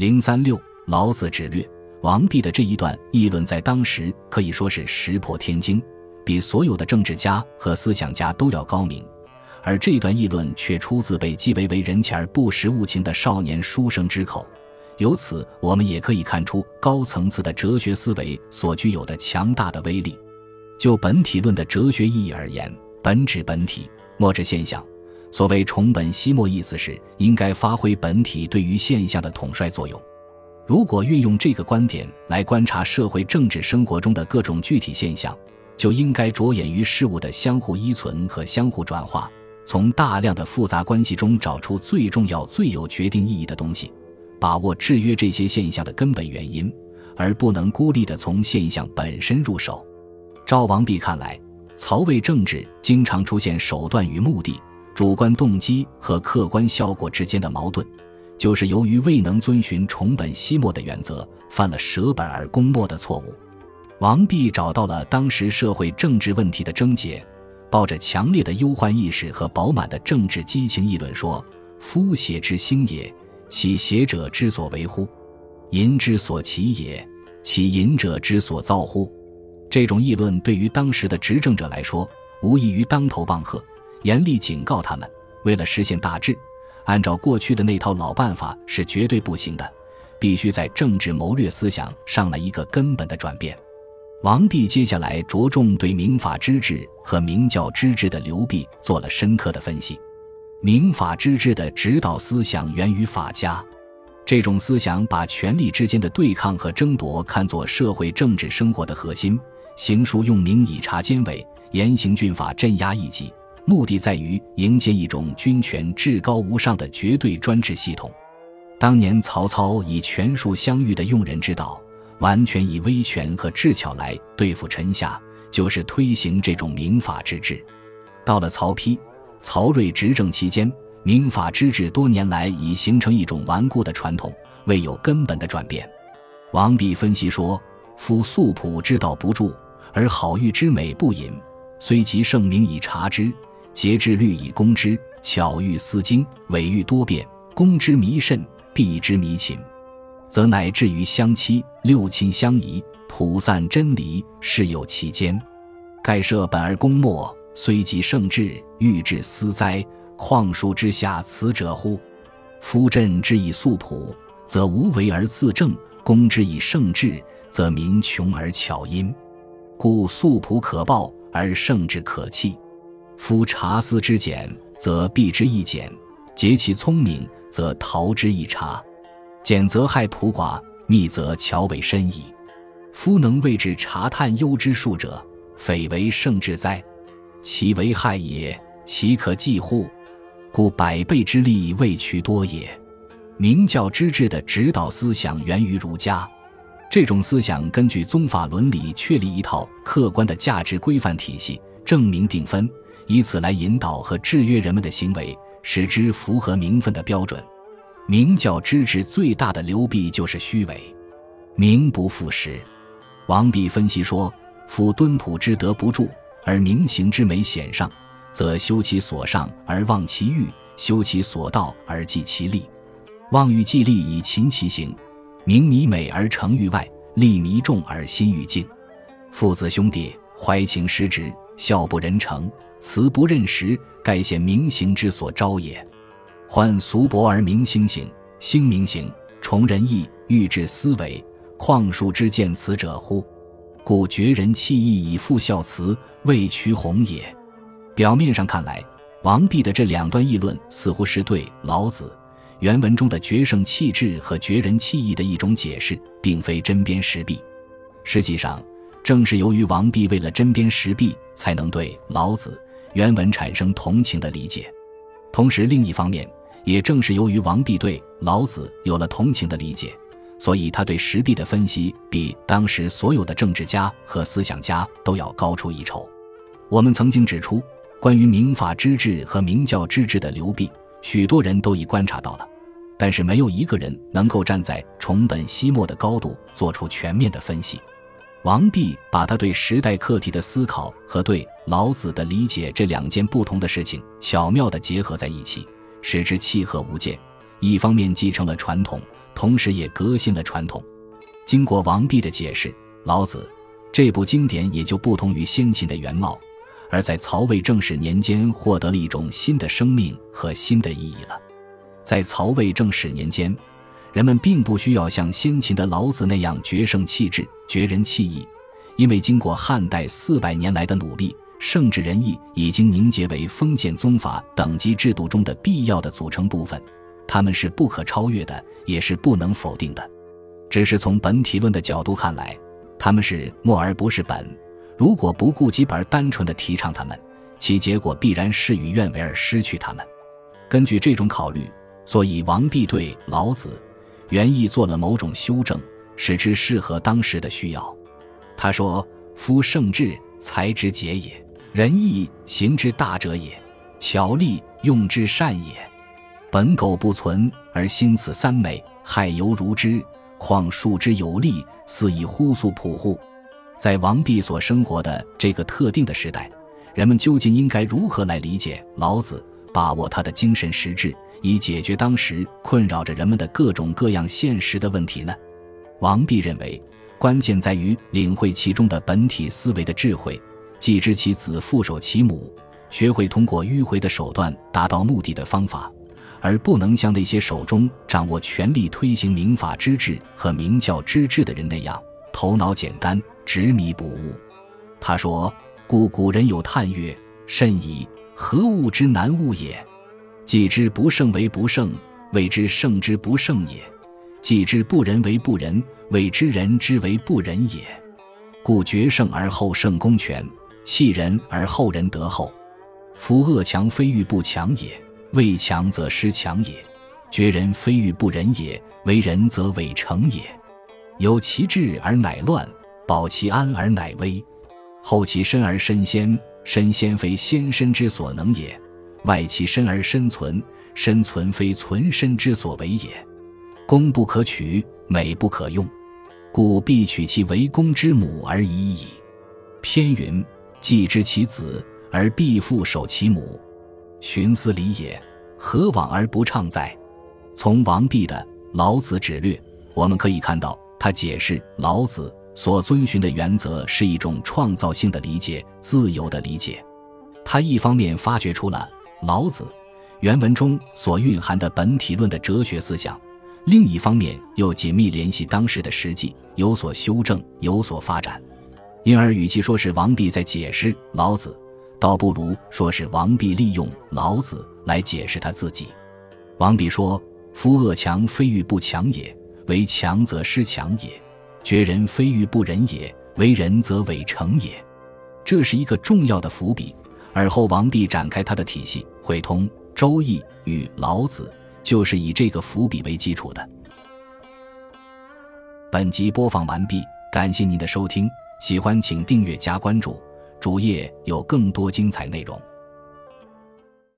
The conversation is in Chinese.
零三六，老子指略王弼的这一段议论，在当时可以说是石破天惊，比所有的政治家和思想家都要高明。而这段议论却出自被讥为为人前而不识物情的少年书生之口，由此我们也可以看出高层次的哲学思维所具有的强大的威力。就本体论的哲学意义而言，本指本体，末指现象。所谓重本息末，意思是应该发挥本体对于现象的统帅作用。如果运用这个观点来观察社会政治生活中的各种具体现象，就应该着眼于事物的相互依存和相互转化，从大量的复杂关系中找出最重要、最有决定意义的东西，把握制约这些现象的根本原因，而不能孤立地从现象本身入手。赵王弼看来，曹魏政治经常出现手段与目的。主观动机和客观效果之间的矛盾，就是由于未能遵循重本息末的原则，犯了舍本而攻末的错误。王弼找到了当时社会政治问题的症结，抱着强烈的忧患意识和饱满的政治激情议论说：“夫邪之兴也，其邪者之所为乎？淫之所起也，其淫者之所造乎？”这种议论对于当时的执政者来说，无异于当头棒喝。严厉警告他们，为了实现大治，按照过去的那套老办法是绝对不行的，必须在政治谋略思想上来一个根本的转变。王弼接下来着重对民法之治和明教之治的流弊做了深刻的分析。民法之治的指导思想源于法家，这种思想把权力之间的对抗和争夺看作社会政治生活的核心，行书用名以察奸伪，严刑峻法镇压异己。目的在于迎接一种君权至高无上的绝对专制系统。当年曹操以权术相遇的用人之道，完全以威权和智巧来对付臣下，就是推行这种民法之治。到了曹丕、曹睿执政期间，民法之治多年来已形成一种顽固的传统，未有根本的转变。王弼分析说：“夫素朴之道不著，而好玉之美不隐，虽其圣明以察之。”节制律以公之，巧遇思经，伪喻多变，公之弥甚，必之弥勤，则乃至于相期六亲相宜，普散真理，事有其间。盖设本而功末，虽及圣智，欲治思哉？况书之下此者乎？夫朕之以素朴，则无为而自正；公之以圣智，则民穷而巧因。故素朴可报，而圣智可弃。夫察思之简，则避之亦简；竭其聪明，则逃之亦察。简则害朴寡，密则巧伪深矣。夫能为之察探幽之术者，匪为圣智哉？其为害也，岂可计乎？故百倍之力未取多也。明教之治的指导思想源于儒家，这种思想根据宗法伦理确立一套客观的价值规范体系，证明定分。以此来引导和制约人们的行为，使之符合名分的标准。明教之治最大的流弊就是虚伪，名不副实。王弼分析说：“夫敦朴之德不著，而明行之美显上，则修其所上而忘其欲，修其所道而济其利。望欲既利以勤其行，名弥美而成于外，利弥众而心于静。父子兄弟怀情失职，孝不仁诚。”辞不认时，盖显明行之所招也。患俗薄而明星行，星明行，崇仁义，欲治思维，况数之见此者乎？故绝人弃义以复孝慈，未取弘也。表面上看来，王弼的这两段议论似乎是对老子原文中的绝圣弃智和绝人弃义的一种解释，并非针砭时弊。实际上，正是由于王弼为了针砭时弊，才能对老子。原文产生同情的理解，同时另一方面，也正是由于王弼对老子有了同情的理解，所以他对实弊的分析比当时所有的政治家和思想家都要高出一筹。我们曾经指出，关于民法之治和明教之治的流弊，许多人都已观察到了，但是没有一个人能够站在重本息末的高度做出全面的分析。王弼把他对时代课题的思考和对老子的理解这两件不同的事情巧妙地结合在一起，使之契合无间。一方面继承了传统，同时也革新了传统。经过王弼的解释，老子这部经典也就不同于先秦的原貌，而在曹魏正始年间获得了一种新的生命和新的意义了。在曹魏正始年间，人们并不需要像先秦的老子那样绝圣弃智、绝人弃义，因为经过汉代四百年来的努力，圣智仁义已经凝结为封建宗法等级制度中的必要的组成部分，他们是不可超越的，也是不能否定的。只是从本体论的角度看来，他们是末而不是本。如果不顾及本，单纯的提倡他们，其结果必然事与愿违而失去他们。根据这种考虑，所以王弼对老子原意做了某种修正，使之适合当时的需要。他说：“夫圣智，才之节也；仁义，行之大者也；巧力，用之善也。本苟不存，而心此三美，害犹如之。”况数之有利，似以呼诉普乎？在王弼所生活的这个特定的时代，人们究竟应该如何来理解老子，把握他的精神实质，以解决当时困扰着人们的各种各样现实的问题呢？王弼认为，关键在于领会其中的本体思维的智慧，既知其子复守其母，学会通过迂回的手段达到目的的方法。而不能像那些手中掌握权力、推行民法之治和明教之治的人那样头脑简单、执迷不悟。他说：“故古人有叹曰：‘甚矣！何物之难物也？既之不胜为不胜，谓之胜之不胜也；既之不仁为不仁，谓之仁之为不仁也。故决胜而后胜公权，弃仁而后仁德厚。夫恶强非欲不强也。’”畏强则失强也，绝人非欲不仁也，为仁则伪诚也。有其志而乃乱，保其安而乃危。后其身而身先，身先非先身之所能也；外其身而身存，身存非存身之所为也。功不可取，美不可用，故必取其为公之母而已矣。偏云：既知其子，而必复守其母。寻思礼也，何往而不畅哉？从王弼的《老子指略》，我们可以看到，他解释老子所遵循的原则是一种创造性的理解、自由的理解。他一方面发掘出了老子原文中所蕴含的本体论的哲学思想，另一方面又紧密联系当时的实际，有所修正，有所发展。因而，与其说是王弼在解释老子，倒不如说是王弼利用老子来解释他自己。王弼说：“夫恶强非欲不强也，为强则失强也；绝人非欲不仁也，为仁则伪诚也。”这是一个重要的伏笔。而后王弼展开他的体系，会通《周易》与老子，就是以这个伏笔为基础的。本集播放完毕，感谢您的收听，喜欢请订阅加关注。主页有更多精彩内容。